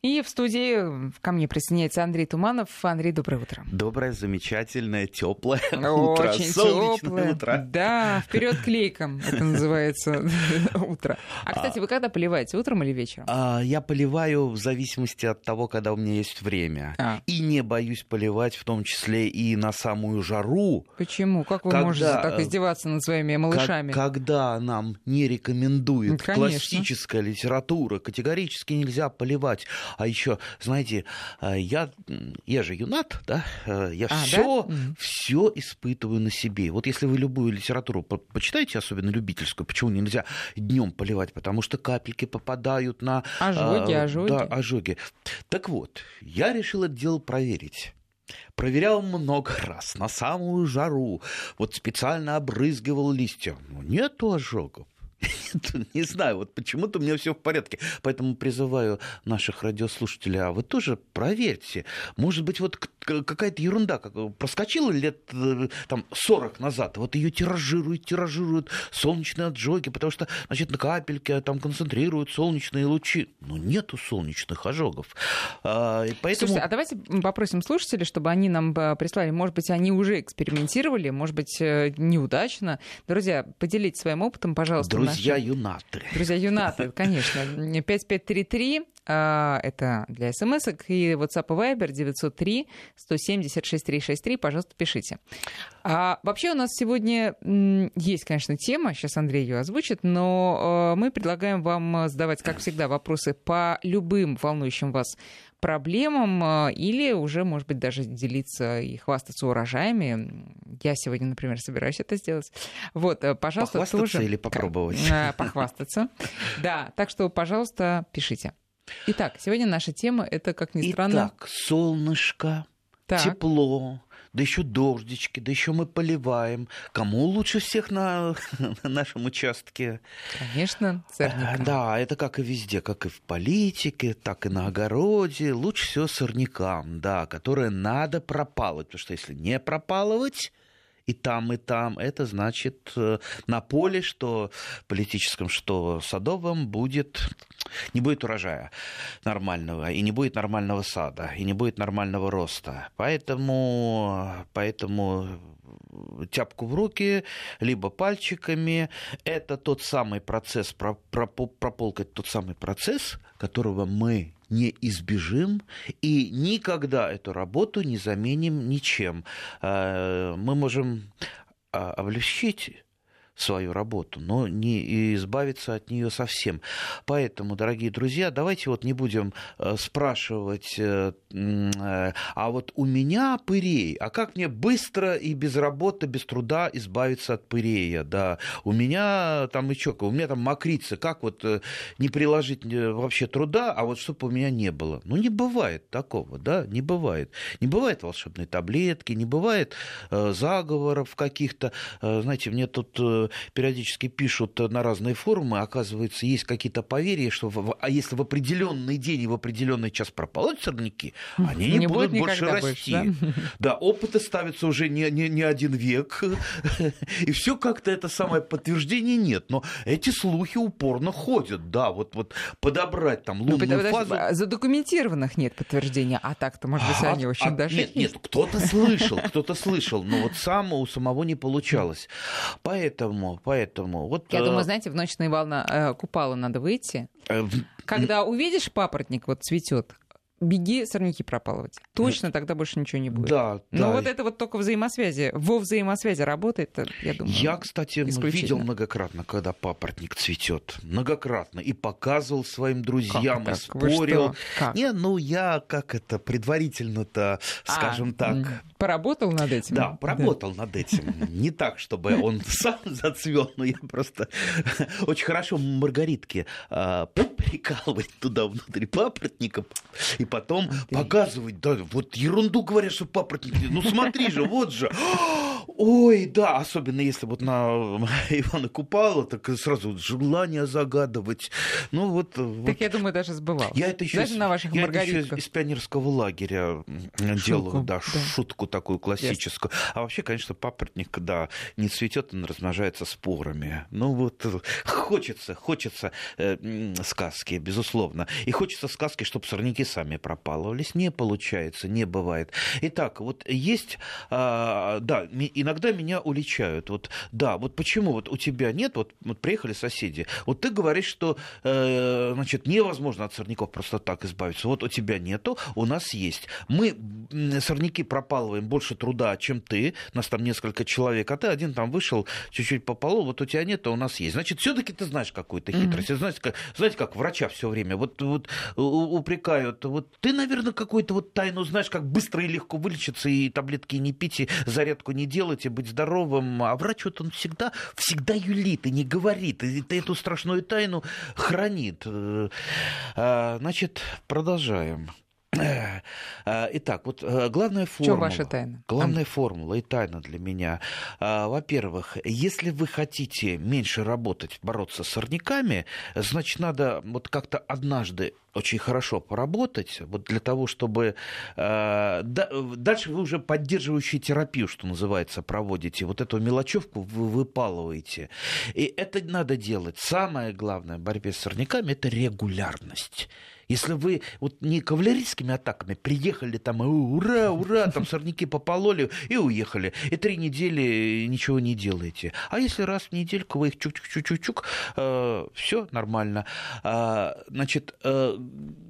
И в студии ко мне присоединяется Андрей Туманов. Андрей, доброе утро. Доброе, замечательное, теплое утро. Очень теплое. утро. Да, вперед клейком это называется утро. А, кстати, вы когда поливаете, утром или вечером? А, я поливаю в зависимости от того, когда у меня есть время. А. И не боюсь поливать, в том числе и на самую жару. Почему? Как вы можете так э, издеваться над своими малышами? когда нам не рекомендует Ну, классическая литература, категорически нельзя поливать. А еще, знаете, э, я, я же юнат, да, э, я А, все, да? Все испытываю на себе. Вот если вы любую литературу по- почитаете, особенно любительскую, почему нельзя днем поливать? Потому что капельки попадают на Ожоги, а, ожоги. Да, ожоги. Так вот, я решил это дело проверить. Проверял много раз, на самую жару. Вот специально обрызгивал листья. Нету ожогов. Не знаю, вот почему-то у меня все в порядке. Поэтому призываю наших радиослушателей, а вы тоже проверьте. Может быть, вот какая-то ерунда как, проскочила лет э, там, 40 назад, вот ее тиражируют, тиражируют солнечные отжоги, потому что, значит, на капельке там концентрируют солнечные лучи. Но нету солнечных ожогов. А, поэтому... Слушайте, а давайте попросим слушателей, чтобы они нам э, прислали. Может быть, они уже экспериментировали, может быть, э, неудачно. Друзья, поделитесь своим опытом, пожалуйста. в Друзья нашем- юнаты. Друзья юнаты, конечно. 5533 а, это для смс и WhatsApp и Viber 903 170 6363, пожалуйста, пишите. А вообще у нас сегодня есть, конечно, тема, сейчас Андрей ее озвучит, но э, мы предлагаем вам задавать, как всегда, вопросы по любым волнующим вас проблемам э, или уже, может быть, даже делиться и хвастаться урожаями. Я сегодня, например, собираюсь это сделать. Вот, э, пожалуйста, Похвастаться тоже... или попробовать? Похвастаться. Да, так что, пожалуйста, пишите. Итак, сегодня наша тема это, как ни странно, Итак, солнышко, Так. тепло, да еще дождички, да еще мы поливаем. Кому лучше всех на, на нашем участке? конечно, А, сорнякам. Да, это как и везде, как и в политике, так и на огороде. Лучше всего сорнякам, да, которые надо пропалывать. Потому что если не пропалывать, и там, и там, это значит э, на поле, что политическом, что садовом, будет, не будет урожая нормального, и не будет нормального сада, и не будет нормального роста. Поэтому, поэтому тяпку в руки, либо пальчиками. Это тот самый процесс, про- пропо- прополкать тот самый процесс, которого мы не избежим и никогда эту работу не заменим ничем. Э, Мы можем а, облегчить свою работу, но не избавиться от нее совсем. Поэтому, дорогие друзья, давайте вот не будем э, спрашивать, э, э, а вот у меня пырей, а как мне быстро и без работы, без труда избавиться от пырея, да, у меня там и чё, у меня там мокрица, как вот не приложить вообще труда, а вот чтобы у меня не было. Ну, не бывает такого, да, не бывает. Не бывает волшебной таблетки, не бывает э, заговоров каких-то. Э, знаете, мне тут э, периодически пишут на разные форумы, оказывается, есть какие-то поверья, что в- а если в определенный день и в определенный час прополоть сорняки, они не, Не будут больше расти. больше, да? опыты ставятся уже не, не, не один век, и все как-то это самое подтверждение нет. Но эти слухи упорно ходят, да, вот, вот подобрать там Ну, лунную подожди, фазу. а задокументированных нет подтверждения, а так-то, может быть, А, они очень а, даже Нет, нет, кто-то слышал, кто-то слышал, но вот сам у самого не получалось. Поэтому, поэтому, вот... Я э, думаю, знаете, в ночные волна э, купала надо выйти. э, Когда увидишь папоротник вот цветет, беги сорняки пропалывать. Точно тогда больше ничего не будет. Да, Но да. вот это вот только взаимосвязи. Во взаимосвязи работает, э, я думаю. Я, кстати, видел многократно, когда папоротник цветет. Многократно. И показывал своим друзьям, Как и так? Спорил. Не, ну я как это предварительно-то, А, скажем так. м, Поработал над этим? Да, поработал над этим. Не так, чтобы он сам зацвел, но я просто очень хорошо маргаритки а, прикалывать туда внутрь папоротника и потом показывать, да, вот ерунду говорят, что папоротник. Ну смотри же, вот же. Ой, да, особенно если вот на Ивана Купала, так сразу желание загадывать. Ну вот. Так вот. я думаю, даже сбывал. Я это еще даже из, на ваших я это еще из, пионерского лагеря Шутку, делаю, да, да. шутку такую классическую. А вообще, конечно, папоротник, да, не цветет, он размножается спорами. Ну вот э, хочется, хочется э, сказки, безусловно. И хочется сказки, чтобы сорняки сами пропалывались. Не получается, не бывает. Итак, вот есть, а, да, иногда меня уличают. Вот, да, вот почему вот у тебя нет, вот, вот приехали соседи, вот ты говоришь, что, э, значит, невозможно от сорняков просто так избавиться. Вот у тебя нету, у нас есть. Мы сорняки пропалываем больше труда, чем ты, нас там несколько человек, а ты один там вышел, чуть-чуть попалол, вот у тебя нет, а у нас есть. Значит, все-таки ты знаешь какую-то хитрость. Знаете, как, знаете, как врача все время вот, вот упрекают. Вот ты, наверное, какую-то вот тайну знаешь, как быстро и легко вылечиться, и таблетки не пить, и зарядку не делать, и быть здоровым. А врач вот он всегда, всегда юлит и не говорит, и эту страшную тайну хранит. Э, а, Значит, продолжаем. Э, а, Итак, вот э, главная В формула. ваша тайна? Главная формула и тайна для меня. А, Во-первых, если вы хотите меньше работать, бороться с сорняками, значит, надо вот как-то однажды очень хорошо поработать, вот для того, чтобы... э, да- дальше вы уже поддерживающую терапию, что называется, проводите. Вот эту мелочевку вы выпалываете. И это надо делать. Самое главное в борьбе с сорняками – это регулярность. Если вы вот не кавалерийскими атаками приехали там, ура, ура, там сорняки попололи и уехали, и три недели ничего не делаете. А если раз в недельку вы их чук-чук-чук-чук, все нормально. А, Значит, э,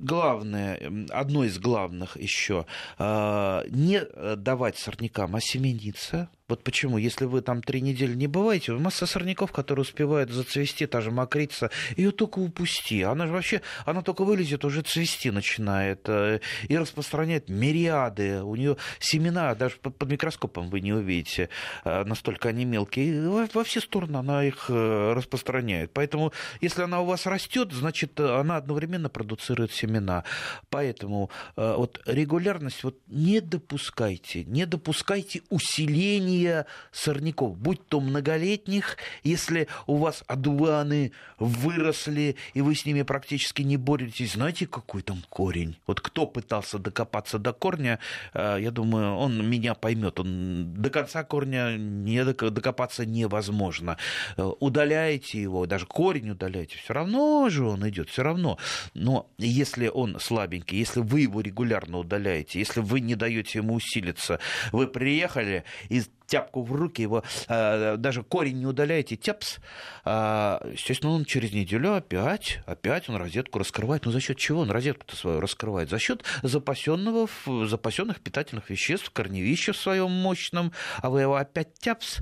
главное, одно из главных еще, э, не давать сорнякам осемениться. Вот почему, если вы там три недели не бываете, масса сорняков, которые успевают зацвести, та же мокрица, ее только упусти. Она же вообще, она только вылезет, уже цвести начинает э, и распространяет мириады. У нее семена, даже под микроскопом вы не увидите, э, настолько они мелкие. Во, все стороны она их э, распространяет. Поэтому, если она у вас растет, значит, она одновременно продуцирует семена. Поэтому вот регулярность вот не допускайте, не допускайте усиления сорняков, будь то многолетних, если у вас одуваны выросли, и вы с ними практически не боретесь, знаете, какой там корень? Вот кто пытался докопаться до корня, э, я думаю, он меня поймет. Он до конца корня не док- докопаться невозможно. Э, Удаляете его, даже корень удаляете, все равно же он идет, все равно. Но если он слабенький, если вы его регулярно удаляете, если вы не даете ему усилиться, вы приехали и тяпку в руки, его э, даже корень не удаляете, тяпс, а, естественно, он через неделю опять, опять он розетку раскрывает. Ну, за счет чего он розетку-то свою раскрывает? За счет запасенного, запасенных питательных веществ, корневища в своем мощном, а вы его опять тяпс.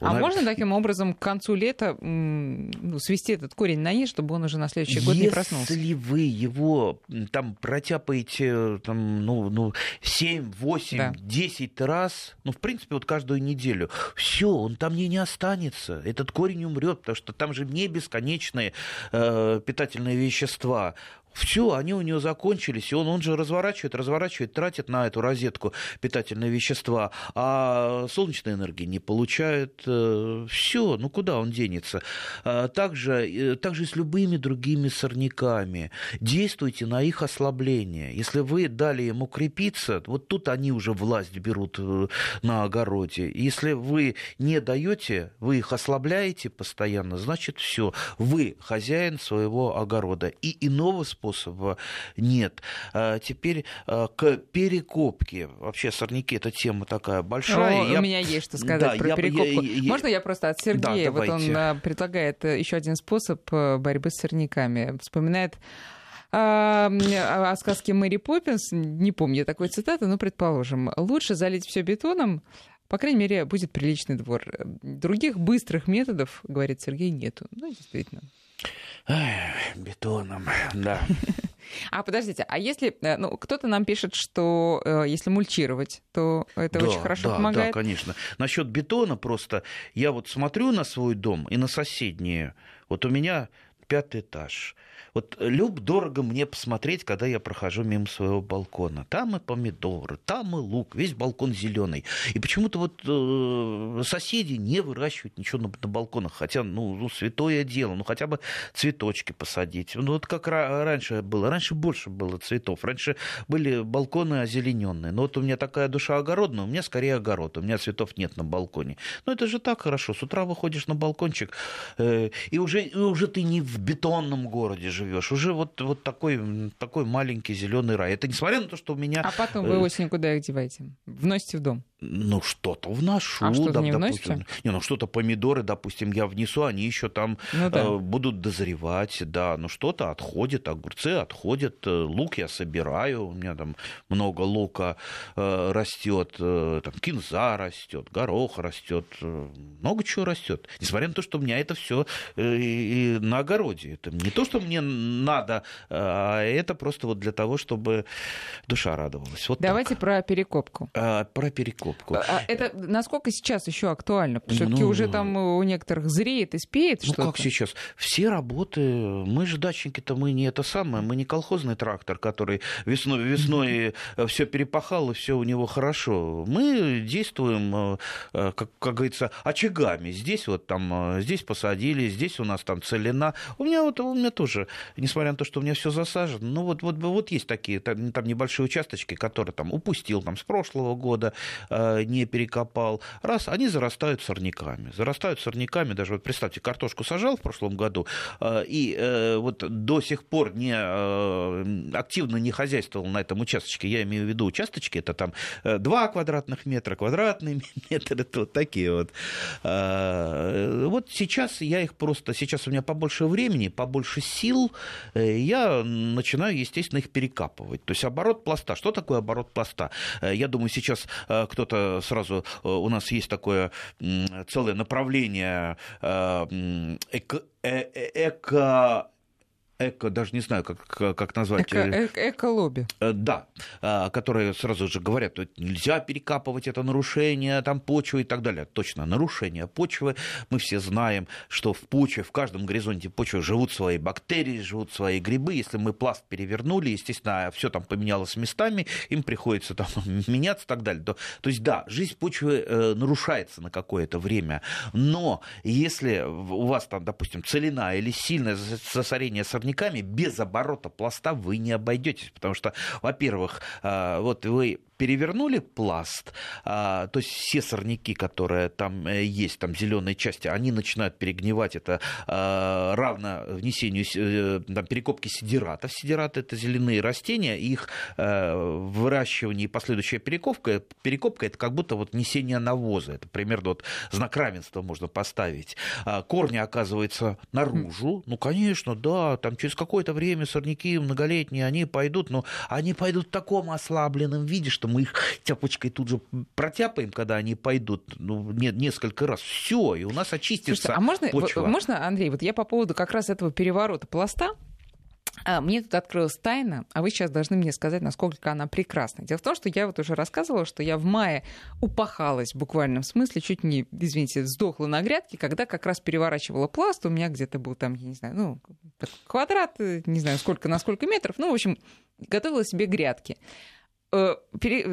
А Он можно таким образом к концу лета ну, свести этот корень на нет, чтобы он уже на следующий год не проснулся? Если вы его там протяпаете там, ну, ну, 7, 8, Да. 10 раз, ну, в принципе, вот каждую неделю, все, он там не, не останется. Этот корень умрет, потому что там же не бесконечные э, питательные вещества. Все, они у него закончились, и он, он же разворачивает, разворачивает, тратит на эту розетку питательные вещества, а солнечной энергии не получает. Все, ну куда он денется? А, Также, э, также и с любыми другими сорняками. Действуйте на их ослабление. Если вы дали им укрепиться, вот тут они уже власть берут э, на огороде. Если вы не даете, вы их ослабляете постоянно, значит все, вы хозяин своего огорода. И иного способа нет. А Теперь а, к перекопке. Вообще сорняки это тема такая большая. О, Я- У меня есть что сказать Да, про я- перекопку. я- я- Можно я просто от Сергея? Да, вот он а, предлагает еще один способ э, борьбы с сорняками. Вспоминает о сказке Мэри Поппинс, не помню такой цитаты, но предположим, лучше залить все бетоном, по крайней мере, будет приличный двор. Других быстрых методов, говорит Сергей, нету. Ну, действительно. Эх, бетоном, да. А подождите, а если э, ну, кто-то нам пишет, что э, если мульчировать, то это Да, очень хорошо да, помогает? Да, конечно. Насчет бетона просто я вот смотрю на свой дом и на соседние. Вот у меня пятый этаж. Вот люб дорого мне посмотреть, когда я прохожу мимо своего балкона. Там и помидоры, там и лук, весь балкон зеленый. И почему-то вот э, соседи не выращивают ничего на, на балконах, хотя, ну, ну, святое дело, ну, хотя бы цветочки посадить. Ну, вот как раньше было. Раньше больше было цветов. Раньше были балконы озелененные. Но вот у меня такая душа огородная, у меня скорее огород. У меня цветов нет на балконе. Ну, это же так хорошо. С утра выходишь на балкончик, э, и, уже, и уже ты не в бетонном городе живешь. Уже вот, вот такой, такой маленький зеленый рай. Это несмотря на то, что у меня... А потом вы э, осенью куда их деваете? Вносите в дом? Ну, что-то вношу. А что-то не допустим. вносите? Не, ну, что-то помидоры, допустим, я внесу, они еще там ну, да. э, будут дозревать, да. Ну, что-то отходит, огурцы отходят, э, лук я собираю, у меня там много лука э, растет, э, там кинза растет, горох растет, э, много чего растет. Несмотря на то, что у меня это все э, и на огороде. Это не то, что мне надо, а это просто вот для того, чтобы душа радовалась. Вот Давайте так. про перекопку. А, про перекопку. А это насколько сейчас еще актуально? Все-таки ну, уже там у некоторых зреет и спеет ну, что-то. Ну как сейчас? Все работы, мы же дачники-то, мы не это самое, мы не колхозный трактор, который весной, весной все перепахал, и все у него хорошо. Мы действуем, э, э, как, как говорится, очагами. Здесь вот там, э, здесь посадили, здесь у нас там целина. У меня вот, у меня тоже несмотря на то, что у меня все засажено, ну вот, вот, вот есть такие там, там небольшие участочки, которые там упустил там, с прошлого года, э, не перекопал. Раз, они зарастают сорняками. Зарастают сорняками, даже вот представьте, картошку сажал в прошлом году, э, и э, вот до сих пор не, э, активно не хозяйствовал на этом участочке, я имею в виду участочки, это там 2 квадратных метра, квадратный метр, это вот такие вот. Э, вот сейчас я их просто, сейчас у меня побольше времени, побольше сил, Э, я начинаю, естественно, их перекапывать. То есть оборот пласта. Что такое оборот пласта? Э, я думаю, сейчас э, кто-то сразу... У нас есть такое целое направление эко, эко эко, даже не знаю, как, как назвать. Эко, эко-лобби. Э, да, а, которые сразу же говорят, нельзя перекапывать это нарушение там, почвы и так далее. Точно, нарушение почвы. Мы все знаем, что в почве, в каждом горизонте почвы живут свои бактерии, живут свои грибы. Если мы пласт перевернули, естественно, все там поменялось местами, им приходится там меняться и так далее. То, то есть, да, жизнь почвы э, нарушается на какое-то время, но если у вас там, допустим, целина или сильное засорение сорняков, сорняками без оборота пласта вы не обойдетесь, потому что, во-первых, а, вот вы перевернули пласт, а, то есть все сорняки, которые там э, есть, там зеленые части, они начинают перегнивать. Это а, равно внесению э, там, перекопки сидирата. Сидираты это зеленые растения, их а, выращивание и последующая перекопка, перекопка это как будто вот внесение навоза. Это примерно вот знак равенства можно поставить. Корни оказываются наружу. Ну, конечно, да, там через какое-то время сорняки многолетние, они пойдут, но они пойдут в таком ослабленном виде, что что мы их тяпочкой тут же протяпаем, когда они пойдут ну, несколько раз. Все, и у нас очистится Слушайте, а можно, почва. можно, Андрей, вот я по поводу как раз этого переворота пласта, а, мне тут открылась тайна, а вы сейчас должны мне сказать, насколько она прекрасна. Дело в том, что я вот уже рассказывала, что я в мае упахалась в буквальном смысле, чуть не, извините, сдохла на грядке, когда как раз переворачивала пласт, у меня где-то был там, я не знаю, ну, квадрат, не знаю, сколько на сколько метров, ну, в общем, готовила себе грядки. Э, пере,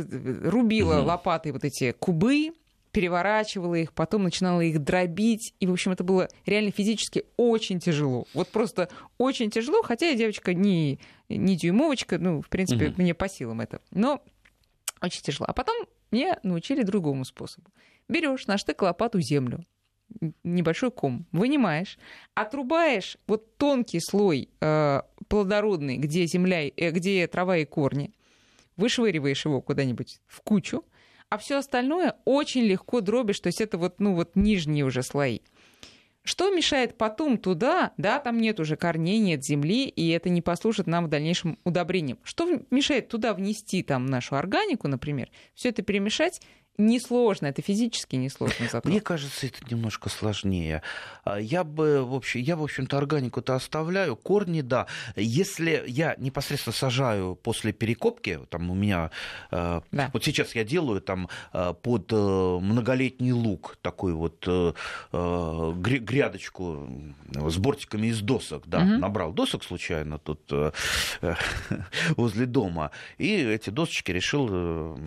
рубила угу. лопатой вот эти кубы, переворачивала их, потом начинала их дробить. И, в общем, это было реально физически очень тяжело. Вот просто очень тяжело, хотя я девочка не, не дюймовочка, ну, в принципе, угу. мне по силам это. Но очень тяжело. А потом мне научили другому способу. Берешь на штык лопату землю, небольшой ком, вынимаешь, отрубаешь вот тонкий слой э, плодородный, где земля, э, где трава и корни, вышвыриваешь его куда-нибудь в кучу, а все остальное очень легко дробишь, то есть это вот, ну, вот нижние уже слои. Что мешает потом туда, да, там нет уже корней, нет земли, и это не послужит нам в дальнейшем удобрением. Что мешает туда внести там нашу органику, например, все это перемешать, несложно, это физически несложно зато. Мне кажется, это немножко сложнее. А, я бы, в общем, я, в общем-то, органику-то оставляю, корни, да. Если я непосредственно сажаю после перекопки, там у меня, да. вот сейчас я делаю там под многолетний лук такой вот грядочку с бортиками из досок, да, угу. набрал досок случайно тут возле дома, и эти досочки решил э,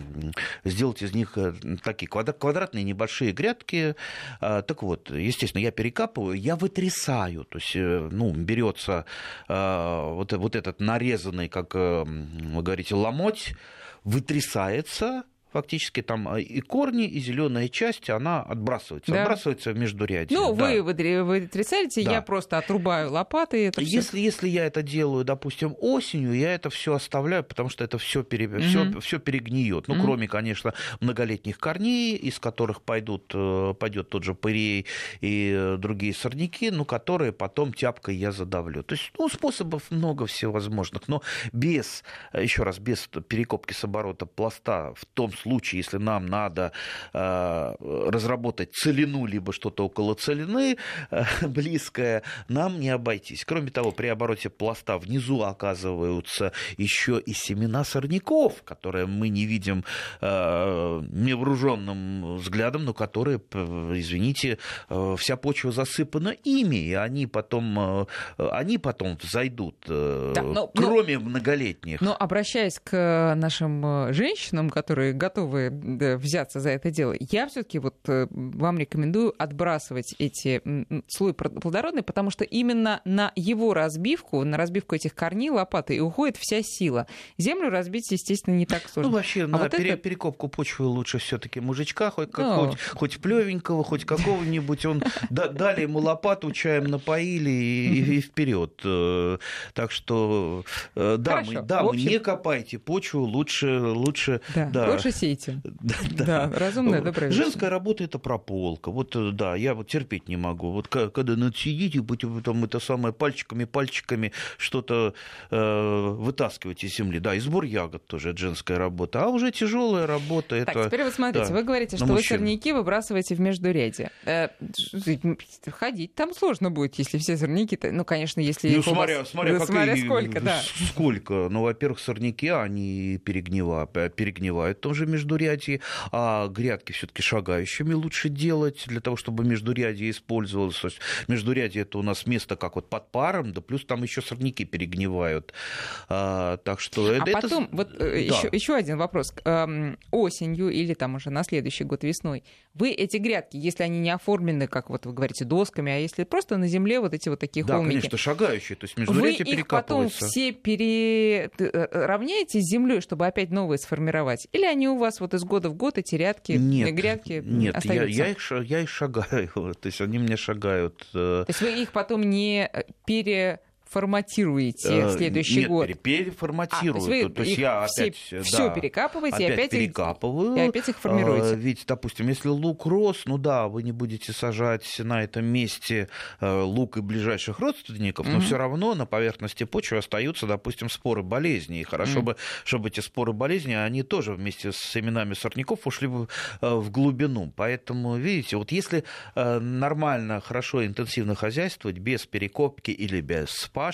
сделать из них э, такие квадратные небольшие грядки. А, так вот, естественно, я перекапываю, я вытрясаю, то есть, э, ну, берется вот, вот этот нарезанный, как вы говорите, ломоть, вытрясается, фактически там а, и корни, и зеленая часть, она отбрасывается, да. отбрасывается в междурядье. Ну, да. вы, вы, отрицаете, да. я просто отрубаю лопаты. Это если, если я это делаю, допустим, осенью, я это все оставляю, потому что это все, пере... mm-hmm. все, все перегниет. Ну, mm-hmm. кроме, конечно, многолетних корней, из которых пойдут, э, пойдет тот же пырей и другие сорняки, ну, которые потом тяпкой я задавлю. То есть, ну, способов много всевозможных, но без, еще раз, без перекопки с оборота пласта в том случае, случае, если нам надо э, разработать целину, либо что-то около целины э, близкое, нам не обойтись. Кроме того, при обороте пласта внизу оказываются еще и семена сорняков, которые мы не видим э, невооруженным взглядом, но которые, извините, вся почва засыпана ими, и они потом, они потом взойдут, да, но, кроме но, многолетних. Но обращаясь к нашим женщинам, которые готовы готовы взяться за это дело. Я все-таки вот э, вам рекомендую отбрасывать эти слой плодородный, потому что именно на его разбивку, на разбивку этих корней лопаты и уходит вся сила. Землю разбить, естественно, не так сложно. Ну, вообще, а на вот пере- это... перекопку почвы лучше все-таки мужичка, хоть, ну... хоть, плевенького, хоть какого-нибудь. Он дали ему лопату, чаем напоили и, вперед. Э, так что, э, да, не копайте почву, лучше, лучше, да, да. лучше сети. Да, да. разумная, добрая Женская работа это прополка. Вот э, да, я вот терпеть не могу. Вот когда надсидите, потом это самое пальчиками, пальчиками что-то э, вытаскивать из земли. Да, и сбор ягод тоже это женская работа. А уже тяжелая работа. Так, это, теперь вы смотрите, да, вы говорите, что вы сорняки выбрасываете в междурядье. Э, ходить там сложно будет, если все сорняки. -то... Ну, конечно, если ну, смотря, вас... смотря, ну, смотря сколько, да. Сколько. Ну, во-первых, сорняки, они перегнивают, перегнивают тоже междурядье, а грядки все-таки шагающими лучше делать для того, чтобы междурядье использовалось. То есть междурядье это у нас место как вот под паром, да плюс там еще сорняки перегнивают. А, так что а это, потом вот э, да. еще, еще один вопрос. Эм, осенью или там уже на следующий год весной вы эти грядки, если они не оформлены, как вот вы говорите, досками, а если просто на земле вот эти вот такие да, холмики. Да, конечно, шагающие, то есть междурядье Вы их потом все переравняете э, с землей, чтобы опять новые сформировать? Или они у вас вот из года в год эти рядки, нет, грядки Нет, остаются? я, я, их, я их шагаю, то есть они мне шагают. Э, то есть вы их потом не пере форматируете э, следующий Нет, год? переформатирую. А, то есть, то есть я опять все, да, все перекапываете опять и опять перекапываю. И опять их формируете. А, ведь, допустим, если лук рос, ну да, вы не будете сажать на этом месте э, лук и ближайших родственников, mm-hmm. но все равно на поверхности почвы остаются, допустим, споры болезни. И хорошо mm-hmm. бы, чтобы эти споры болезни, они тоже вместе с семенами сорняков ушли э, в глубину. Поэтому, видите, вот если нормально, хорошо, интенсивно хозяйствовать без перекопки или без спашки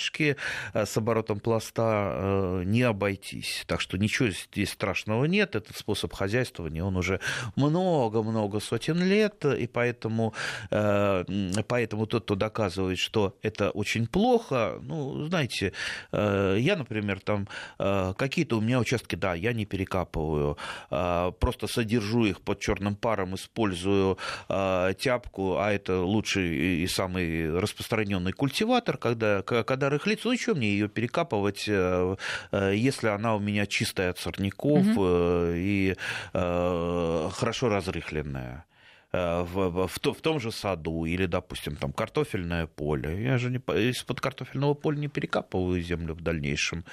э, с оборотом пласта э, не обойтись. Так что ничего здесь страшного нет. Этот способ хозяйствования, он уже много-много сотен лет, и поэтому, э, поэтому тот, кто доказывает, что это очень плохо, ну, знаете, я, например, там какие-то у меня участки, да, я не перекапываю, просто содержу их под черным паром, использую тяпку, а это лучший и самый распространенный культиватор, когда, когда рыхлится, ну что мне ее перекапывать, э, э, если она у меня чистая от сорняков угу. и хорошо разрыхленная в, в, в том же саду или, допустим, там картофельное поле. Я же не, из-под картофельного поля не перекапываю землю в дальнейшем.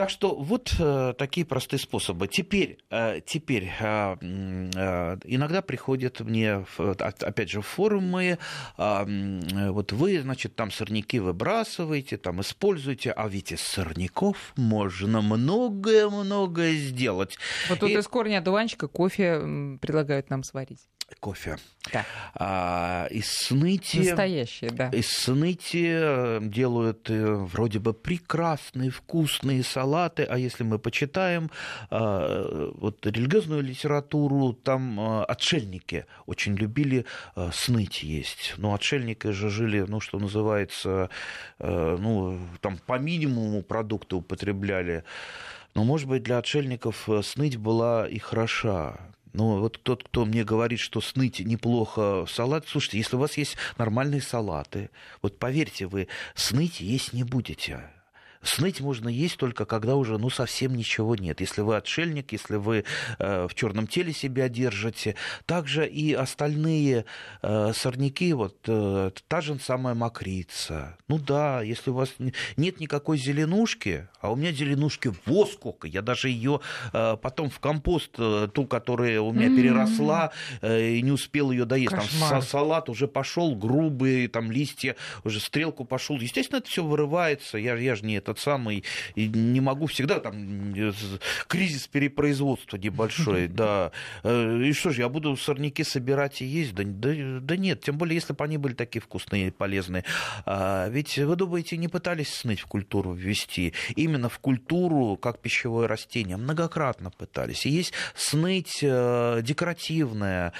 Так что вот э, такие простые способы. Теперь, э, теперь э, э, иногда приходят мне, опять же, форумы, э, вот вы, значит, там сорняки выбрасываете, там используете, а ведь из сорняков можно многое-многое сделать. Вот тут И... из корня одуванчика кофе предлагают нам сварить кофе. Да. А, из сныти... Настоящие, да. Из сныти э, делают э, вроде бы прекрасные, вкусные салаты, а если мы почитаем а, вот религиозную литературу, там а, отшельники очень любили сныть есть. Но отшельники же жили, ну, что называется, ну, там по минимуму продукты употребляли. Но, может быть, для отшельников сныть была и хороша. Ну, вот тот, кто мне говорит, что сныть неплохо салат, слушайте, если у вас есть нормальные салаты, вот поверьте, вы сныть есть не будете. Сныть можно есть только когда уже ну, совсем ничего нет. Если вы отшельник, если вы э, в черном теле себя держите. Также и остальные э, сорняки, вот э, та же самая мокрица. Ну да, если у вас нет никакой зеленушки, а у меня зеленушки во сколько, я даже ее э, потом в компост, э, ту, которая у меня mm-hmm. переросла, э, и не успел ее доесть. Кошмар. Там салат уже пошел, грубые там листья, уже стрелку пошел. Естественно, это все вырывается. Я, я же не это этот самый, и не могу всегда там э, кризис перепроизводства небольшой, да. Э, и что же, я буду сорняки собирать и есть? Да, да, да нет, тем более, если бы они были такие вкусные и полезные. А, ведь вы думаете, не пытались сныть в культуру ввести? Именно в культуру, как пищевое растение, многократно пытались. И есть сныть э, декоративное,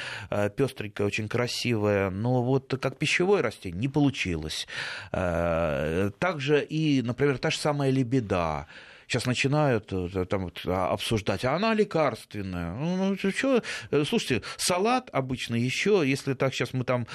пестренькое, очень красивое, но вот как пищевое растение не получилось. Также и, например, та же самая лебеда сейчас начинают э, там, а, обсуждать, а она лекарственная. Ну, ну, что? Э, слушайте, салат обычно еще, если так сейчас мы там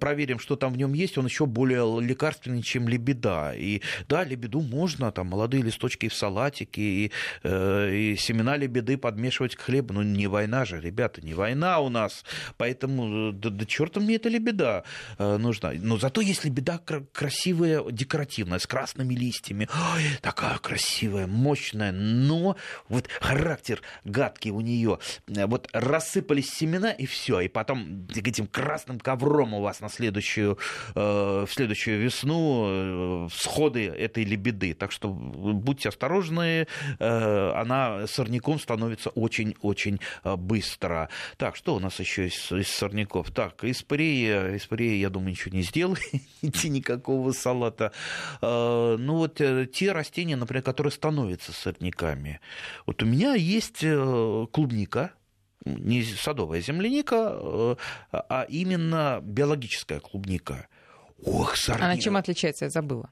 проверим, что там в нем есть, он еще более лекарственный, чем лебеда. И да, лебеду можно, там молодые листочки в салатике, и, э, и семена лебеды подмешивать к хлебу. Но не война же, ребята, не война у нас. Поэтому да, да черта мне эта лебеда нужна. Но зато есть лебеда красивая, декоративная, с красными листьями. Ой, такая красивая, мощная, но вот характер гадкий у нее. Вот рассыпались семена и все, и потом этим красным ковром у вас на следующую, э, в следующую весну э, всходы этой лебеды. Так что будьте осторожны, э, она сорняком становится очень-очень быстро. Так, что у нас еще из, из сорняков? Так, из парея, из парея, я думаю, ничего не сделаете, никакого салата. Ну вот те растения, например, которые становятся становятся сорняками. Вот у меня есть э, клубника, не садовая земляника, э, а именно биологическая клубника. Ох, сорняк. Она чем отличается, я забыла.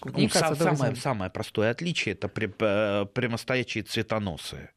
Клубника ну, самое, самое простое отличие это э, прямостоячие цветоносы.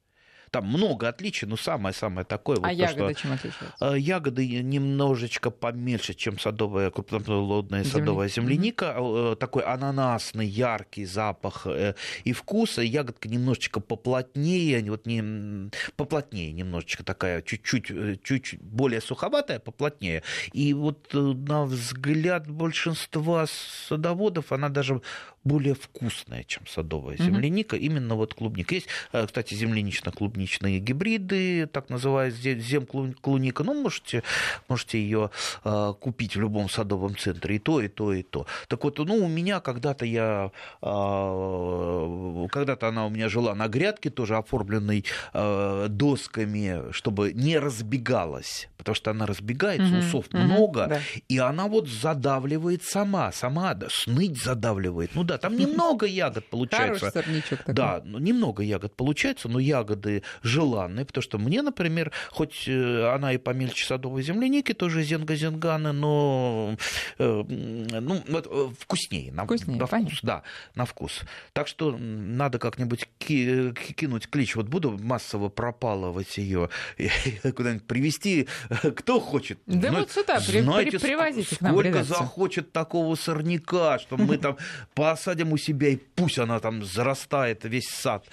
Там много отличий, но самое-самое такое. А вот ягоды то, что, чем отличаются? Э, ягоды немножечко поменьше, чем садовая, крупноплодная садовая земляника. Mm-hmm. Такой ананасный, яркий запах э, и вкус. Ягодка немножечко поплотнее, вот не, поплотнее немножечко такая, чуть-чуть, чуть более суховатая, поплотнее. И вот на взгляд большинства садоводов она даже более вкусная, чем садовая земляника. Mm-hmm. Именно вот клубника. Есть, кстати, землянично-клубника клубничные гибриды, так называемая земклуника. Ну, можете, можете ее э, купить в любом садовом центре. И то, и то, и то. Так вот, ну, у меня когда-то я, э, когда-то она у меня жила на грядке, тоже оформленной э, досками, чтобы не разбегалась потому что она разбегается, угу, усов угу, много, да. и она вот задавливает сама, сама да, сныть задавливает. Ну да, там немного ягод получается. такой. Да, ну, немного ягод получается, но ягоды желанные, потому что мне, например, хоть э, она и помельче садовой земляники, тоже зенга-зенганы, но э, ну, э, вкуснее. На, вкуснее, на вкус, да, на вкус. Так что надо как-нибудь кинуть клич. Вот буду массово пропалывать ее, куда-нибудь привести кто хочет? Да ну, вот сюда, знаете, при, привозите к нам Сколько захочет такого сорняка, что мы там посадим у себя, и пусть она там зарастает, весь сад.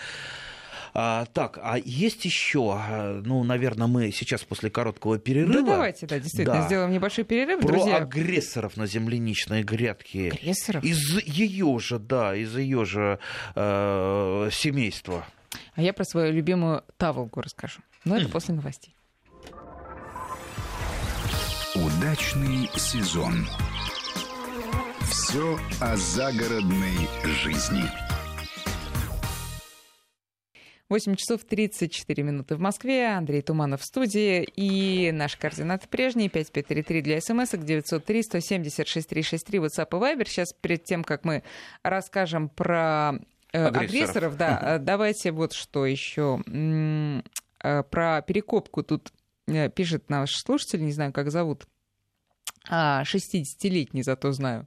А, так, а есть еще, а, ну, наверное, мы сейчас после короткого перерыва. Да, давайте, да, действительно, да. сделаем небольшой перерыв, Про друзья. агрессоров на земляничной грядке. Агрессоров? Из ее же, да, из ее же э, семейства. А я про свою любимую таволгу расскажу. Но это после новостей. Удачный сезон. Все о загородной жизни. 8 часов 34 минуты в Москве. Андрей Туманов в студии. И наши координаты прежние. 5533 для смс 903 176 363 WhatsApp и Viber. Сейчас перед тем, как мы расскажем про э, агрессоров, агрессоров да, давайте вот что еще. Э, про перекопку тут э, пишет наш слушатель, не знаю, как зовут. 60-летний, а, зато знаю.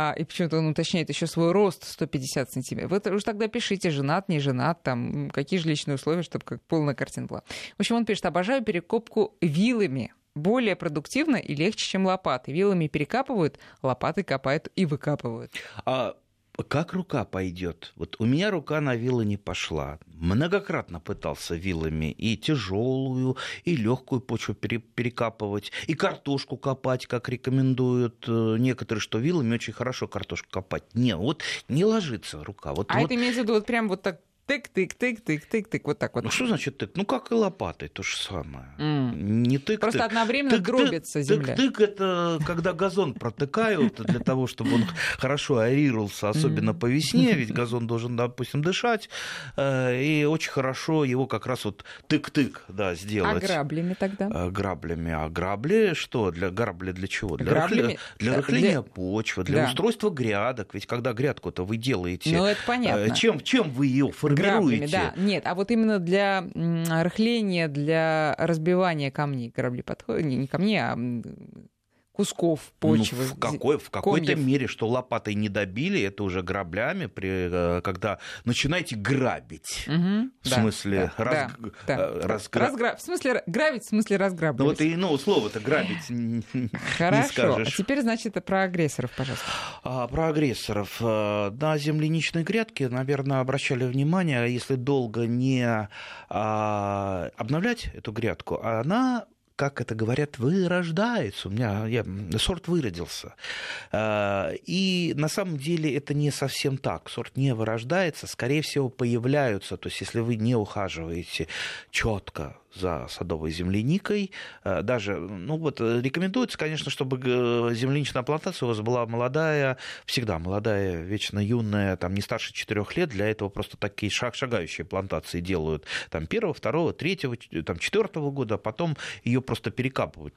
А, и почему-то он уточняет еще свой рост 150 сантиметров. Вы уж тогда пишите, женат, не женат, там, какие же личные условия, чтобы как полная картина была. В общем, он пишет, обожаю перекопку вилами. Более продуктивно и легче, чем лопаты. Вилами перекапывают, лопаты копают и выкапывают. А как рука пойдет? Вот у меня рука на вилы не пошла. Многократно пытался вилами и тяжелую, и легкую почву перекапывать, и картошку копать, как рекомендуют э, некоторые, что вилами очень хорошо картошку копать. Не, вот не ложится рука. Вот, а вот... это имеется в виду вот прям вот так тык-тык-тык-тык-тык-тык, вот так вот. Ну что значит тык? Ну как и лопатой, то же самое. Mm. Не тык Просто одновременно тык, гробится тык, земля. Тык-тык это когда газон протыкают для того, чтобы он хорошо аэрировался, особенно по весне, ведь газон должен, допустим, дышать, э, и очень хорошо его как раз вот тык-тык, да, сделать. А граблями тогда? Э, граблями. А грабли что? Для грабли для чего? Для, рыхля... для рыхления почвы, для устройства грядок. Ведь когда грядку-то вы делаете... Ну, это понятно. Э, чем, чем вы ее формируете? Граблями, да. Нет, а вот именно для рыхления, для разбивания камней грабли подходят, не, не камней, а кусков ну, почвы. Ну, в, какой, в какой-то мере, что лопатой не добили, это уже граблями, при, э, когда начинаете грабить. Угу, в смысле, да, раз, да, э, разгра... Разгра... В смысле, грабить, в смысле разграбливать. Ну вот и ну, слово-то грабить не Хорошо, скажешь. а теперь, значит, про агрессоров, пожалуйста. А, про агрессоров. Э, на земляничной грядке, наверное, обращали внимание, если долго не а, обновлять эту грядку, она как это говорят, вырождается. У меня я, сорт выродился. А, и на самом деле это не совсем так. Сорт не вырождается, скорее всего, появляются. То есть, если вы не ухаживаете четко за садовой земляникой. Э, даже, ну вот, рекомендуется, конечно, чтобы земляничная плантация у вас была молодая, всегда молодая, вечно юная, там не старше 4 лет. Для этого просто такие шаг, шагающие плантации делают там первого, второго, третьего, там четвертого года, а потом ее просто перекапывают.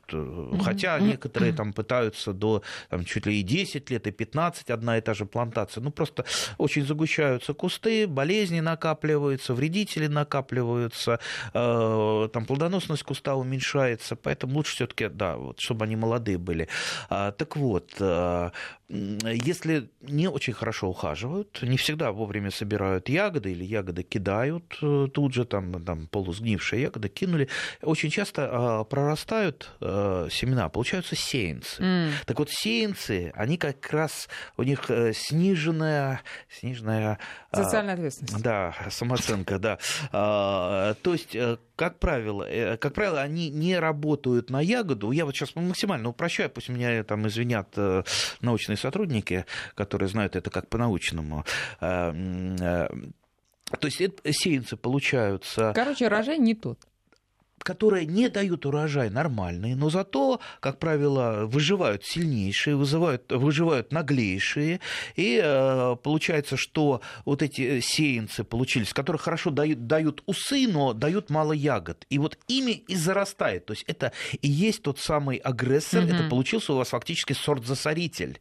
Хотя некоторые там пытаются до там, чуть ли и 10 лет, и 15 одна и та же плантация. Ну, просто очень загущаются кусты, болезни накапливаются, вредители накапливаются, там плодоносность куста уменьшается, поэтому лучше все-таки, да, вот, чтобы они молодые были. А, так вот, а, если не очень хорошо ухаживают, не всегда вовремя собирают ягоды или ягоды кидают э, тут же, там, там полусгнившие ягоды кинули, очень часто а, прорастают а, семена, получаются сеянцы. Mm. Так вот, сеянцы, они как раз, у них э, сниженная... сниженная Социальная ответственность. Да, самооценка, да. То есть как правило, как правило, они не работают на ягоду. Я вот сейчас максимально упрощаю, пусть меня там извинят научные сотрудники, которые знают это как по-научному. Э, э, то есть сеянцы получаются... Короче, рожай не тот которые не дают урожай нормальный, но зато, как правило, выживают сильнейшие, вызывают, выживают наглейшие, и э, получается, что вот эти сеянцы получились, которые хорошо дают, дают усы, но дают мало ягод, и вот ими и зарастает, то есть это и есть тот самый агрессор, mm-hmm. это получился у вас фактически сорт-засоритель,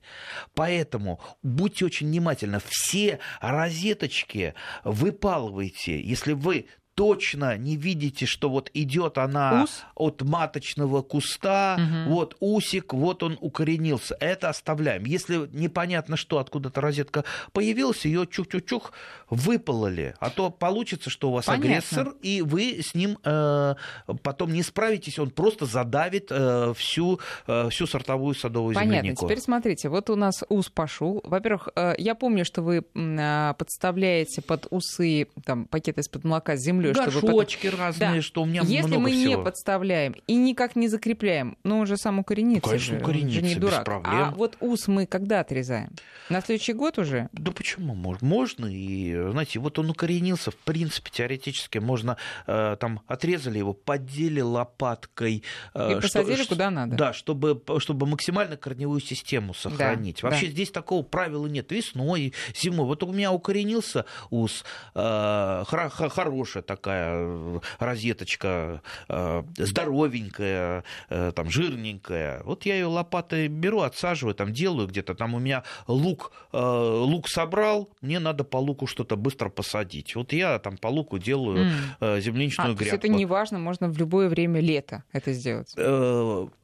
поэтому будьте очень внимательны, все розеточки выпалывайте, если вы точно не видите, что вот идет она Ус? от маточного куста, Мгм. вот усик, вот он укоренился. Это оставляем. Если непонятно, что откуда-то розетка появилась, ее чух-чух-чух выпололи. А то получится, что у вас Понятно. агрессор, и вы с ним э, потом не справитесь, он просто задавит э, всю, э, всю сортовую садовую Понятно. землянику. Теперь смотрите, вот у нас ус пошел. Во-первых, э, я помню, что вы а, подставляете под усы там, пакет из-под молока с землей, потом- Горшочки разные, Да. что у меня Если много мы не всего. подставляем и никак не закрепляем, ну, он же сам укоренится. Ну, конечно, же, укоренится, же не дурак. проблем. А вот ус мы когда отрезаем? На следующий год уже? Да почему можно? Можно, и, знаете, вот он укоренился, в принципе, теоретически, можно, э, там, отрезали его, поддели лопаткой. э, И посадили что- куда надо. Да, чтобы, чтобы максимально корневую систему сохранить. Да, Вообще да. здесь такого правила нет. Весной, зимой. Вот у меня укоренился ус, э, хорошая такая э, розеточка, э, здоровенькая, э, там, жирненькая. Вот я ее лопатой беру, отсаживаю, там делаю где-то. Там у меня лук, лук собрал, мне надо по луку что-то быстро посадить. Вот я там по луку делаю э, земляничную А, то есть грядку. это не важно, можно в любое время лета это сделать.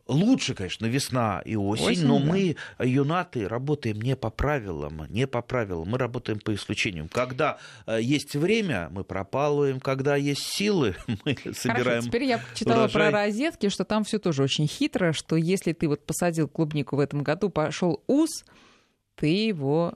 Лучше, конечно, весна и осень, Осень, но да. мы, юнаты, работаем не по правилам, не по правилам, мы работаем по исключениям. Когда э, есть время, мы пропалываем, когда есть силы, мы собираем Хорошо, теперь я читала урожай. про розетки, что там все тоже очень хитро, что если ты вот посадил клубнику в этом году, пошел ус, ты его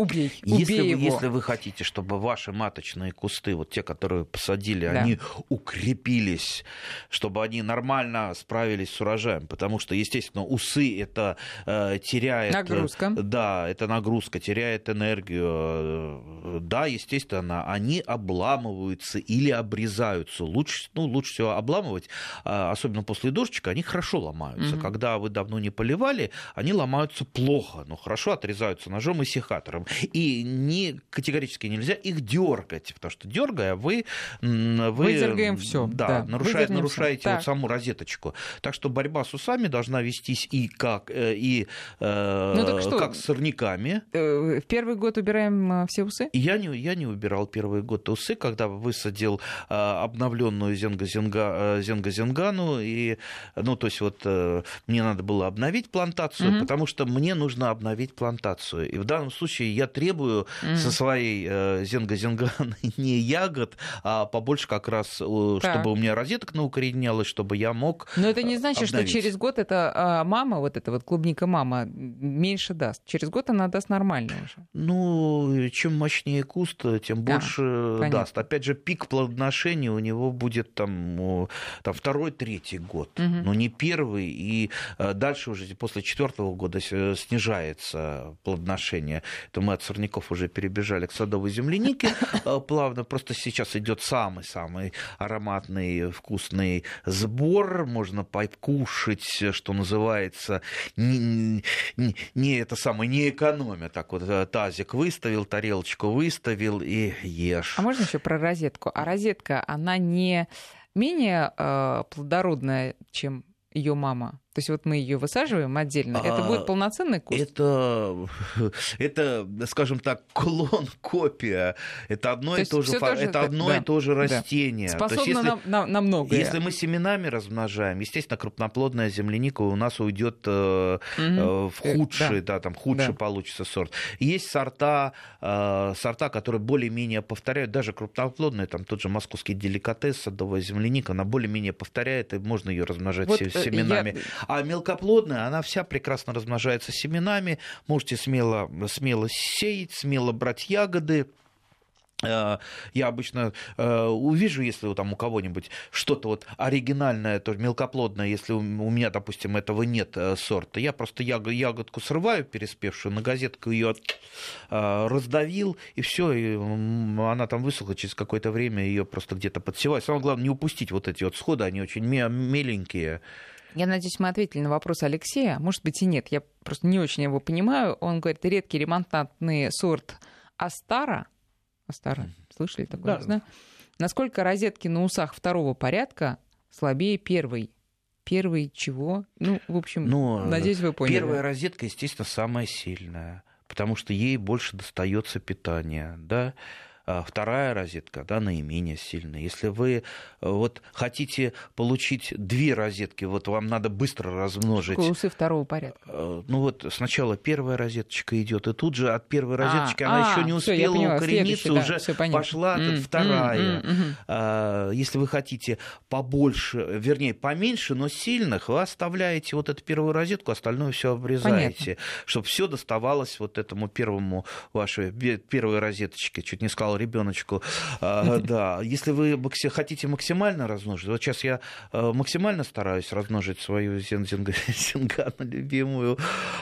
убей, Если убей вы, его. если вы хотите, чтобы ваши маточные кусты, вот те, которые посадили, Да. они укрепились, чтобы они нормально справились с урожаем, потому что, естественно, усы это э, теряет... Нагрузка. Да, это нагрузка, теряет энергию. Э, Да, естественно, они обламываются или обрезаются. Лучше, ну, лучше всего обламывать, а, особенно после дождичка, они хорошо ломаются. Мгм. Когда вы давно не поливали, они ломаются плохо, но хорошо отрезаются ножом и секатором. И не, категорически нельзя их дергать, потому что дергая, вы... вы Выдергаем всё, Да, да, всё. нарушаете Так. вот саму розеточку. Так что борьба с усами должна вестись и как, э, и, э, Ну так что? как с сорняками. Э, В первый год убираем э, все усы? Я не, я не убирал первый год усы, когда высадил э, обновленную зенга-зенга, зенга-зенгану, и, ну, то есть вот э, мне надо было обновить плантацию, Мгм. потому что мне нужно обновить плантацию. И в данном случае я требую Мгм. со своей э, зенга-зенганы не ягод, а побольше как раз, э, Так. чтобы у меня розеток наукоренялось, чтобы я мог Но это не значит, что обновить. через год эта мама, вот эта вот клубника мама, меньше даст. Через год она даст нормально уже. Ну, чем мощнее куст, тем больше понятно. даст. Опять же, пик плодоношения у него будет там, там второй, третий год, Мгм. но не первый. И э, дальше уже после четвертого года с- снижается плодоношение. Это мы от сорняков уже перебежали к садовой землянике э, плавно. Просто сейчас идет самый-самый ароматный, вкусный сбор. Можно покушать, что называется, не, не- не это самое, не экономя. Так вот, э, тазик выставил, тарелочку выставил и ешь. А можно еще про розетку? А розетка, она не менее э, плодородная, чем ее мама? То есть вот мы ее высаживаем отдельно. Это А, будет полноценный куст? Это, это, скажем так, клон, копия. Это одно То и то же, фа- тоже это одно да, и то же да. растение. То есть, если- на, на, на многое. Если мы семенами размножаем, естественно, крупноплодная земляника у нас уйдет э, э, в Э, худший, да. там худший Да. получится сорт. Есть сорта, э, сорта, которые более-менее повторяют, даже крупноплодные, там тот же московский деликатес, садовая земляника, она более-менее повторяет, и можно ее размножать Вот, э, семенами. я- А мелкоплодная, она вся прекрасно размножается семенами. Можете смело, смело сеять, смело брать ягоды. Э, Я обычно э, увижу, если там у кого-нибудь что-то вот оригинальное, то мелкоплодное, если у меня, допустим, этого нет э, сорта, я просто яго- ягодку срываю переспевшую, на газетку ее раздавил, и все, и она там высохла через какое-то время, ее просто где-то подсеваю. Самое главное, не упустить вот эти вот сходы, они очень ме- меленькие. Я надеюсь, мы ответили на вопрос Алексея. Может быть и нет. Я просто не очень его понимаю. Он говорит, редкий ремонтантный сорт Астара. Астара. Слышали такое? Да. Знаю. Насколько розетки на усах второго порядка слабее первой? Первый чего? Ну, в общем, Ну, надеюсь, вы поняли. Первая розетка, естественно, самая сильная, потому что ей больше достается питания, да. А вторая розетка, да, наименее сильная. Если вы э, вот хотите получить две розетки, вот вам надо быстро размножить. Кулусы второго порядка. Э, ну вот сначала первая розеточка идет, и тут же от первой а, розеточки а, она а, еще не успела поняла, укорениться, уже да, пошла mm, вторая. Mm, mm, mm. Если вы хотите побольше, вернее, поменьше, но сильных, вы оставляете вот эту первую розетку, остальное все обрезаете, чтобы все доставалось вот этому первому вашей первой розеточке. Чуть не сказал ребеночку. А, да, если вы хотите максимально размножить, вот сейчас я э, максимально стараюсь размножить свою зингану любимую,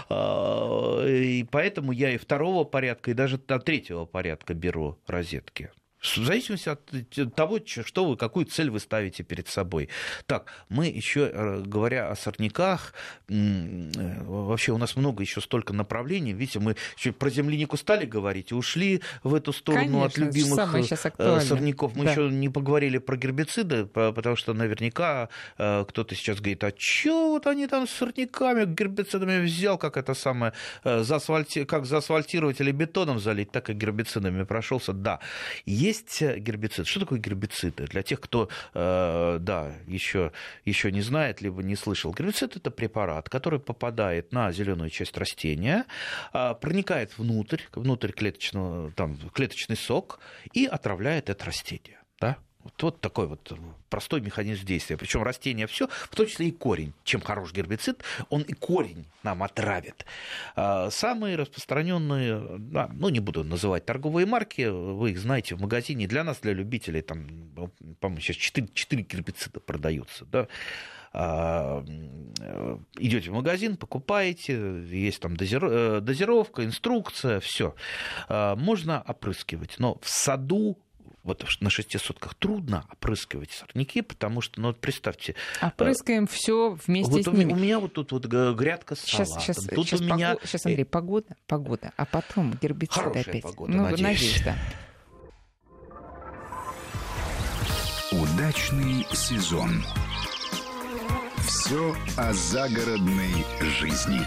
а, и поэтому я и второго порядка, и даже третьего порядка беру розетки. В зависимости от того, что вы, какую цель вы ставите перед собой. Так, мы еще, э, говоря о сорняках, э, вообще у нас много еще столько направлений. Видите, мы еще про землянику стали говорить и ушли в эту сторону Конечно, от любимых э, сорняков. Мы да. еще не поговорили про гербициды, потому что наверняка кто-то сейчас говорит, а что вот они там с сорняками, гербицидами взял, как это самое, заасфальти... как заасфальтировать или бетоном залить, так и гербицидами прошелся. Да, есть э, гербицид. Что такое гербициды? Для тех, кто, э, да, еще, еще не знает, либо не слышал. Гербицид – это препарат, который попадает на зеленую часть растения, э, проникает внутрь, внутрь клеточного, там, клеточный сок и отравляет это растение. Да? Вот, вот такой вот простой механизм действия. Причем растение все, в том числе и корень. Чем хорош гербицид, он и корень нам отравит. А, самые распространенные, ну не буду называть торговые марки, вы их знаете в магазине. Для нас, для любителей, там, по-моему, сейчас 4, 4 гербицида продаются. Да? А, идете в магазин, покупаете, есть там э, дозировка, инструкция, все. А, можно опрыскивать, но в саду вот на шести сотках трудно опрыскивать сорняки, потому что, ну вот представьте... Опрыскаем э, все вместе вот с ними. У меня вот тут вот грядка с сейчас, салатом. Сейчас, тут сейчас, у меня... погод... сейчас, Андрей, погода, погода, а потом гербицид Хорошая опять. погода, ну, надеюсь. надеюсь, да. Удачный сезон. Все о загородной жизни.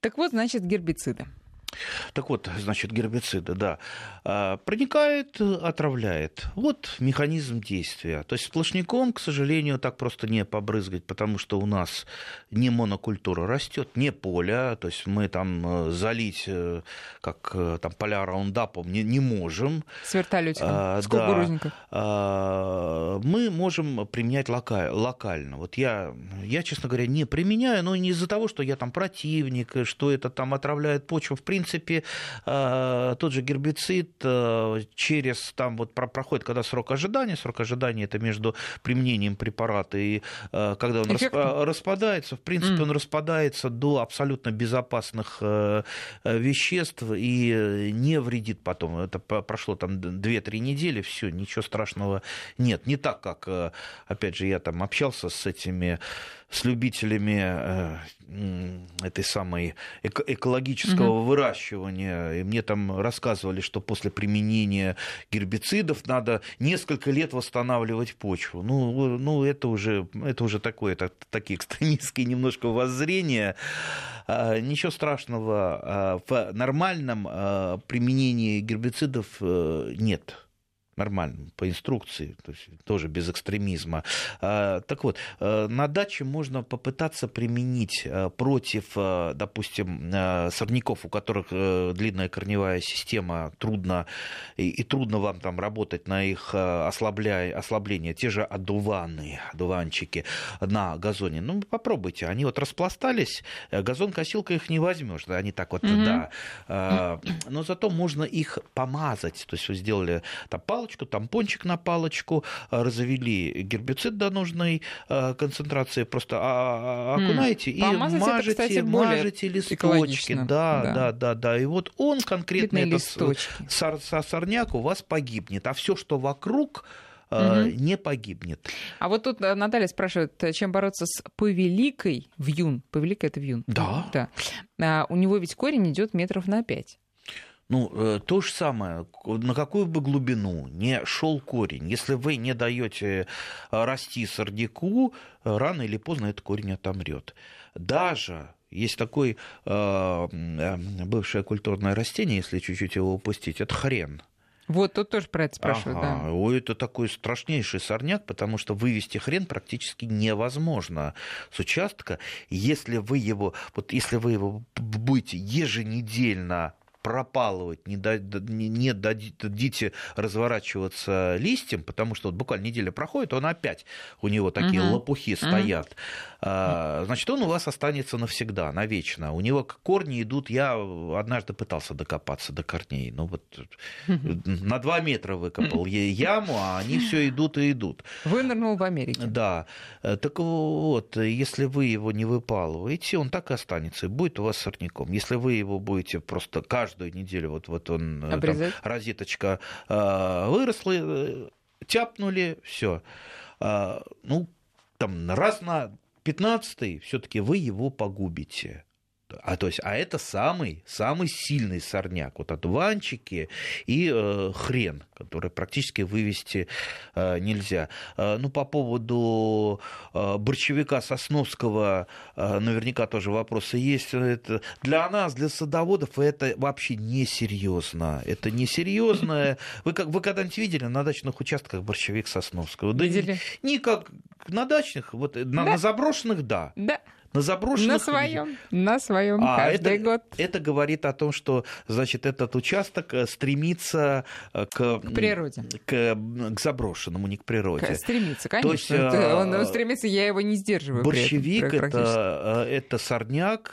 Так вот, значит, гербициды. Так вот, значит, гербициды, да, а, проникает, отравляет. Вот механизм действия. То есть сплошняком, к сожалению, так просто не побрызгать, потому что у нас не монокультура растет, не поле, то есть мы там э, залить, э, как э, там поля раундапом, не, не можем. С вертолетиком, а, с да, а, Мы можем применять лока, локально. Вот я, я, честно говоря, не применяю, но не из-за того, что я там противник, что это там отравляет почву. В принципе, э, тот же гербицид э, через там вот проходит, когда срок ожидания, срок ожидания это между применением препарата и э, когда он Эффект? распадается, в принципе, mm. он распадается до абсолютно безопасных веществ и не вредит потом. Это прошло там 2-3 недели, все, ничего страшного нет. Не так, как, опять же, я там общался с этими с любителями э, этой самой экологического угу. выращивания. И мне там рассказывали, что после применения гербицидов надо несколько лет восстанавливать почву. Ну, ну это, уже, это уже такое, это, такие экстремистские немножко воззрения. А, ничего страшного а, в нормальном а, применении гербицидов э, нет нормально, по инструкции, то есть тоже без экстремизма. А, так вот, э, на даче можно попытаться применить э, против, э, допустим, сорняков, у которых длинная корневая система, трудно, и, и трудно вам там работать на их ослабля, ослабление, те же одуваны, одуванчики на газоне. Ну, попробуйте, они вот распластались, газон-косилка их не возьмешь, они так вот, mm-hmm. да. Но зато можно их помазать, то есть вы сделали там палку, палочку, тампончик на палочку, э, развели гербицид до нужной э, концентрации, просто а, а, окунаете mm. и Помазать мажете, это, кстати, мажете листочки. Да, да, да, да, да. И вот он конкретно, Бедные этот сор, сорняк у вас погибнет. А все, что вокруг, угу. не погибнет. А вот тут Наталья спрашивает, чем бороться с повеликой вьюн? Повелика это вьюн. Да. да. А, у него ведь корень идет метров на пять. Ну, э, то же самое, на какую бы глубину не шел корень, если вы не даете э, расти сорняку, рано или поздно этот корень отомрет. Даже Есть такое э, бывшее культурное растение, если чуть-чуть его упустить, это хрен. Вот тут тоже про это спрашивают, ага. да. Ой, это такой страшнейший сорняк, потому что вывести хрен практически невозможно с участка. Если вы его, вот если вы его будете еженедельно пропалывать, не, да, не, не дадите разворачиваться листьям, потому что вот буквально неделя проходит, он опять, у него такие угу. лопухи стоят. Угу. А, значит, он у вас останется навсегда, навечно. У него корни идут, я однажды пытался докопаться до корней, ну вот на два метра выкопал яму, а они все идут и идут. Вынырнул в Америке. Да. Э, так вот, если вы его не выпалываете, он так и останется, и будет у вас сорняком. Если вы его будете просто каждый каждую неделю вот, вот он, э, там, розеточка э, выросла, э, тяпнули, все. Э, ну, там раз на 15 все-таки вы его погубите. А, то есть, а это самый, самый сильный сорняк. Вот одуванчики и э, хрен, который практически вывести э, нельзя. Э, ну, по поводу э, борщевика Сосновского э, наверняка тоже вопросы есть. Это, для нас, для садоводов, это вообще несерьезно. Это несерьезно. Вы, как, вы когда-нибудь видели на дачных участках борщевик Сосновского? Видели. Да, не как на дачных, вот, на, да. на заброшенных, да. Да. На заброшенных... На своем, на своем а, каждый это, год. Это говорит о том, что, значит, этот участок э, стремится э, к... К природе. К, к заброшенному, не к природе. К, стремится, конечно. То есть, он, он стремится, я его не сдерживаю. Борщевик этом, это, э, это сорняк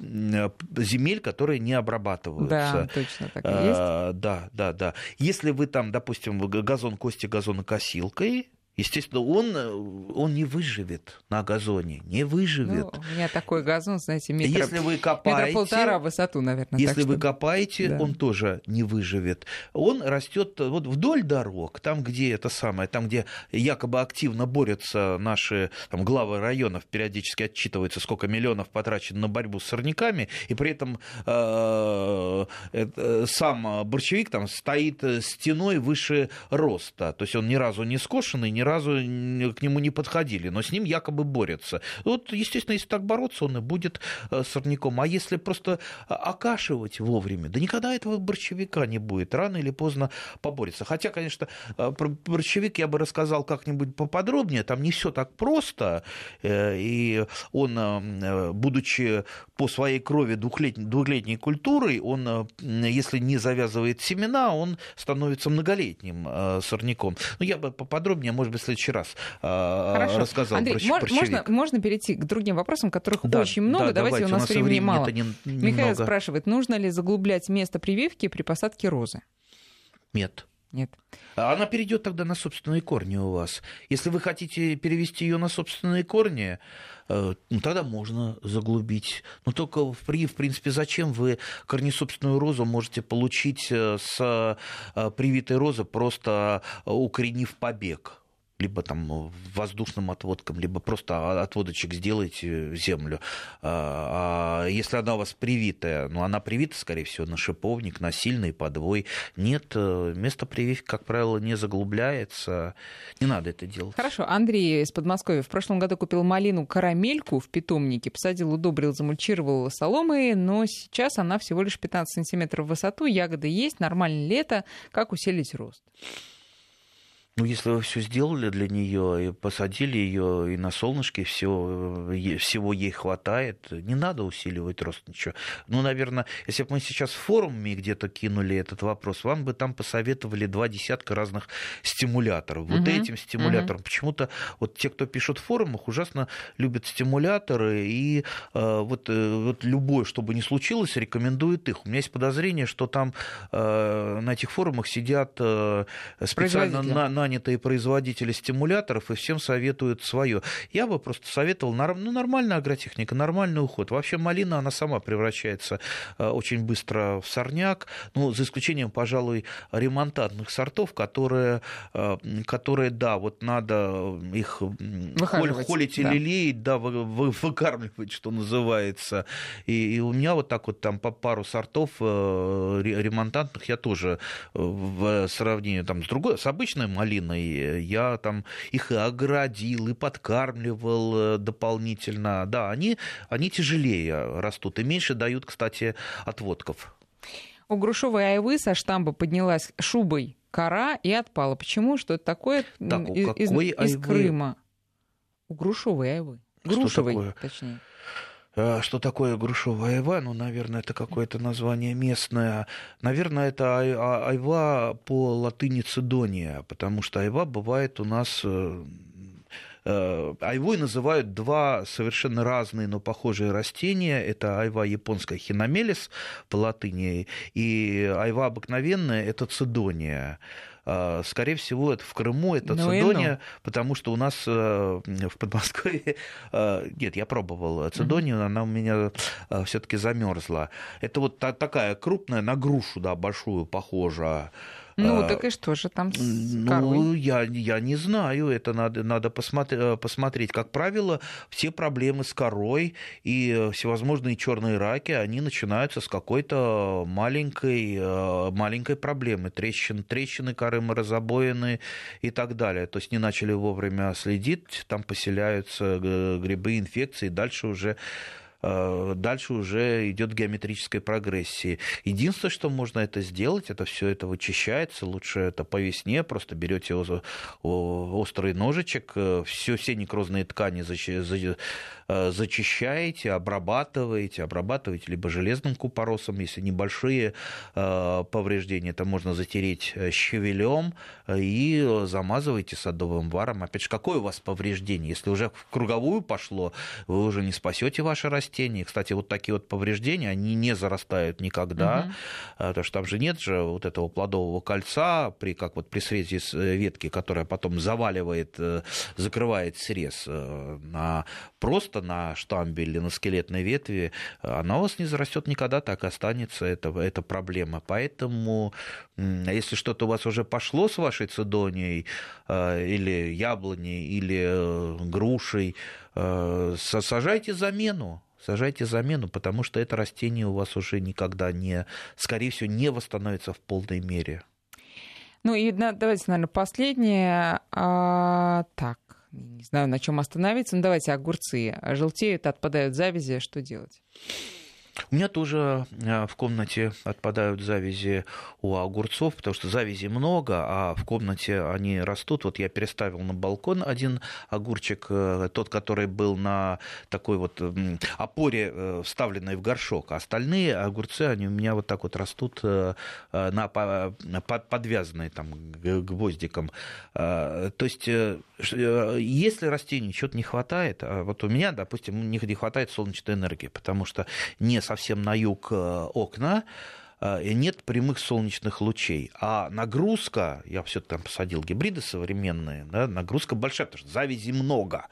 земель, которые не обрабатываются. Да, точно так и есть. Да, да, да. Если вы там, допустим, газон кости газонокосилкой, Естественно, он, он не выживет на газоне, не выживет. Ну, у меня такой газон, знаете, метра, если вы копаете, метра полтора высоту, наверное. Если вы что... копаете, да. он тоже не выживет. Он растет вот вдоль дорог, там, где это самое, там, где якобы активно борются наши там, главы районов, периодически отчитываются, сколько миллионов потрачено на борьбу с сорняками, и при этом э, э, сам борщевик там стоит стеной выше роста. То есть он ни разу не скошенный, ни разу к нему не подходили, но с ним якобы борются. Вот, естественно, если так бороться, он и будет э, сорняком. А если просто окашивать вовремя, да никогда этого борщевика не будет. Рано или поздно поборется. Хотя, конечно, э, про борщевик я бы рассказал как-нибудь поподробнее. Там не все так просто. Э, и он, будучи по своей крови двухлетней, двухлетней культурой, он, если не завязывает семена, он становится многолетним сорняком. Ну, я бы поподробнее, может бы, в следующий раз а, Хорошо. рассказал Андрей, про мож, можно, можно перейти к другим вопросам, которых да, очень много. Да, давайте, давайте, у нас, у нас времени, времени мало. Не, Михаил спрашивает, нужно ли заглублять место прививки при посадке розы? Нет. Нет. Она перейдет тогда на собственные корни у вас. Если вы хотите перевести ее на собственные корни, э, ну, тогда можно заглубить. Но только, в, в принципе, зачем вы корнесобственную розу можете получить э, с э, привитой розы, просто укоренив побег? Либо там воздушным отводком, либо просто отводочек сделайте в землю. А, а если она у вас привитая, ну, она привита, скорее всего, на шиповник, на сильный подвой. Нет, э, место прививки, как правило, не заглубляется. Не надо это делать. Хорошо. Андрей из Подмосковья в прошлом году купил малину карамельку в питомнике, посадил, удобрил, замульчировал соломой, но сейчас она всего лишь 15 сантиметров в высоту, ягоды есть, нормальное лето. Как усилить рост? Ну, если вы все сделали для нее и посадили ее и на солнышке всего, всего ей хватает, не надо усиливать рост ничего. Ну, наверное, если бы мы сейчас в форуме где-то кинули этот вопрос, вам бы там посоветовали два десятка разных стимуляторов. Вот угу. этим стимулятором. Угу. Почему-то вот те, кто пишут в форумах, ужасно любят стимуляторы, и э, вот, э, вот любое, что бы ни случилось, рекомендуют их. У меня есть подозрение, что там э, на этих форумах сидят э, специально на, на нанятые производители стимуляторов и всем советуют свое. Я бы просто советовал, ну, нормальная агротехника, нормальный уход. Вообще малина, она сама превращается э, очень быстро в сорняк, ну, за исключением, пожалуй, ремонтантных сортов, которые, э, которые да, вот надо их холить да. или лелеять, да, выкармливать, что называется. И, и у меня вот так вот там по пару сортов э, ремонтантных я тоже в сравнении там, с другой, с обычной малиной, малиной. Я там их и оградил, и подкармливал дополнительно. Да, они, они тяжелее растут и меньше дают, кстати, отводков. У грушевой айвы со штамба поднялась шубой кора и отпала. Почему? Что это такое? Так, из, из, из Крыма. У грушевой айвы. Грушевой, точнее. А, что такое грушевая айва? Ну, наверное, это какое-то название местное. Наверное, это а, айва по латыни цидония, потому что айва бывает у нас э, э, Айвой называют два совершенно разные, но похожие растения. Это айва японская хиномелис по латыни, и айва обыкновенная – это цидония. А, скорее всего, это в Крыму, это ну цидония, ну. потому что у нас э, в Подмосковье... Э, нет, я пробовал цидонию, mm-hmm. она у меня э, все таки замерзла. Это вот такая крупная, на грушу, да, большую, похожа. Ну, а, так и что же там с Ну, корой? я, я не знаю, это надо, надо посмотреть, э, посмотреть. Как правило, все проблемы с корой и всевозможные черные раки, они начинаются с какой-то маленькой, э, маленькой проблемы. Трещин, трещины коры разобоены и так далее. То есть не начали вовремя следить, там поселяются э, грибы, инфекции, дальше уже Э, дальше уже идет геометрической прогрессии. Единственное, что можно это сделать, это все это вычищается, лучше это по весне, просто берете острый ножичек, э, все, все некрозные ткани Э, зачищаете, обрабатываете, обрабатываете либо железным купоросом, если небольшие э, повреждения, это можно затереть э, щавелем и замазываете садовым варом. Опять же, какое у вас повреждение? Если уже в круговую пошло, вы уже не спасете ваше растение. Кстати, вот такие вот повреждения, они не зарастают никогда, угу. потому что там же нет же вот этого плодового кольца, при, как вот при срезе ветки, которая потом заваливает, закрывает срез на просто просто на штамбе или на скелетной ветви, она у вас не зарастет никогда, так останется, это, это проблема. Поэтому, если что-то у вас уже пошло с вашей цидонией, э, или яблоней, или э, грушей, э, сажайте замену сажайте замену, потому что это растение у вас уже никогда не, скорее всего, не восстановится в полной мере. Ну и давайте, наверное, последнее. А, так, не знаю, на чем остановиться. Ну, давайте огурцы. Желтеют, отпадают завязи. Что делать? У меня тоже э, в комнате отпадают завязи у огурцов, потому что завязи много, а в комнате они растут. Вот я переставил на балкон один огурчик, э, тот, который был на такой вот опоре, э, вставленной в горшок. А остальные огурцы, они у меня вот так вот растут на подвязанные там гвоздиком. То есть, если растению чего-то не хватает, а вот у меня, допустим, не хватает солнечной энергии, потому что не совсем на юг э, окна, э, нет прямых солнечных лучей. А нагрузка, я все-таки там посадил гибриды современные, да, нагрузка большая, потому что завязи много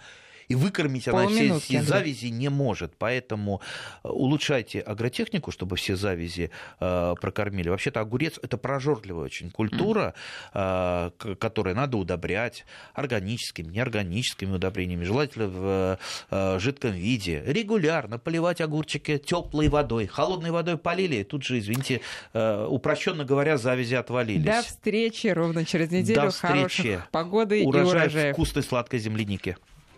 и выкормить она все, все завязи не может. Поэтому э, улучшайте агротехнику, чтобы все завязи э, прокормили. Вообще-то огурец – это прожорливая очень культура, э, которую надо удобрять органическими, неорганическими удобрениями, желательно в э, жидком виде. Регулярно поливать огурчики теплой водой. Холодной водой полили, и тут же, извините, э, упрощенно говоря, завязи отвалились. До встречи ровно через неделю. До встречи. Хороших погоды Урожай и урожаев. вкусной сладкой земляники.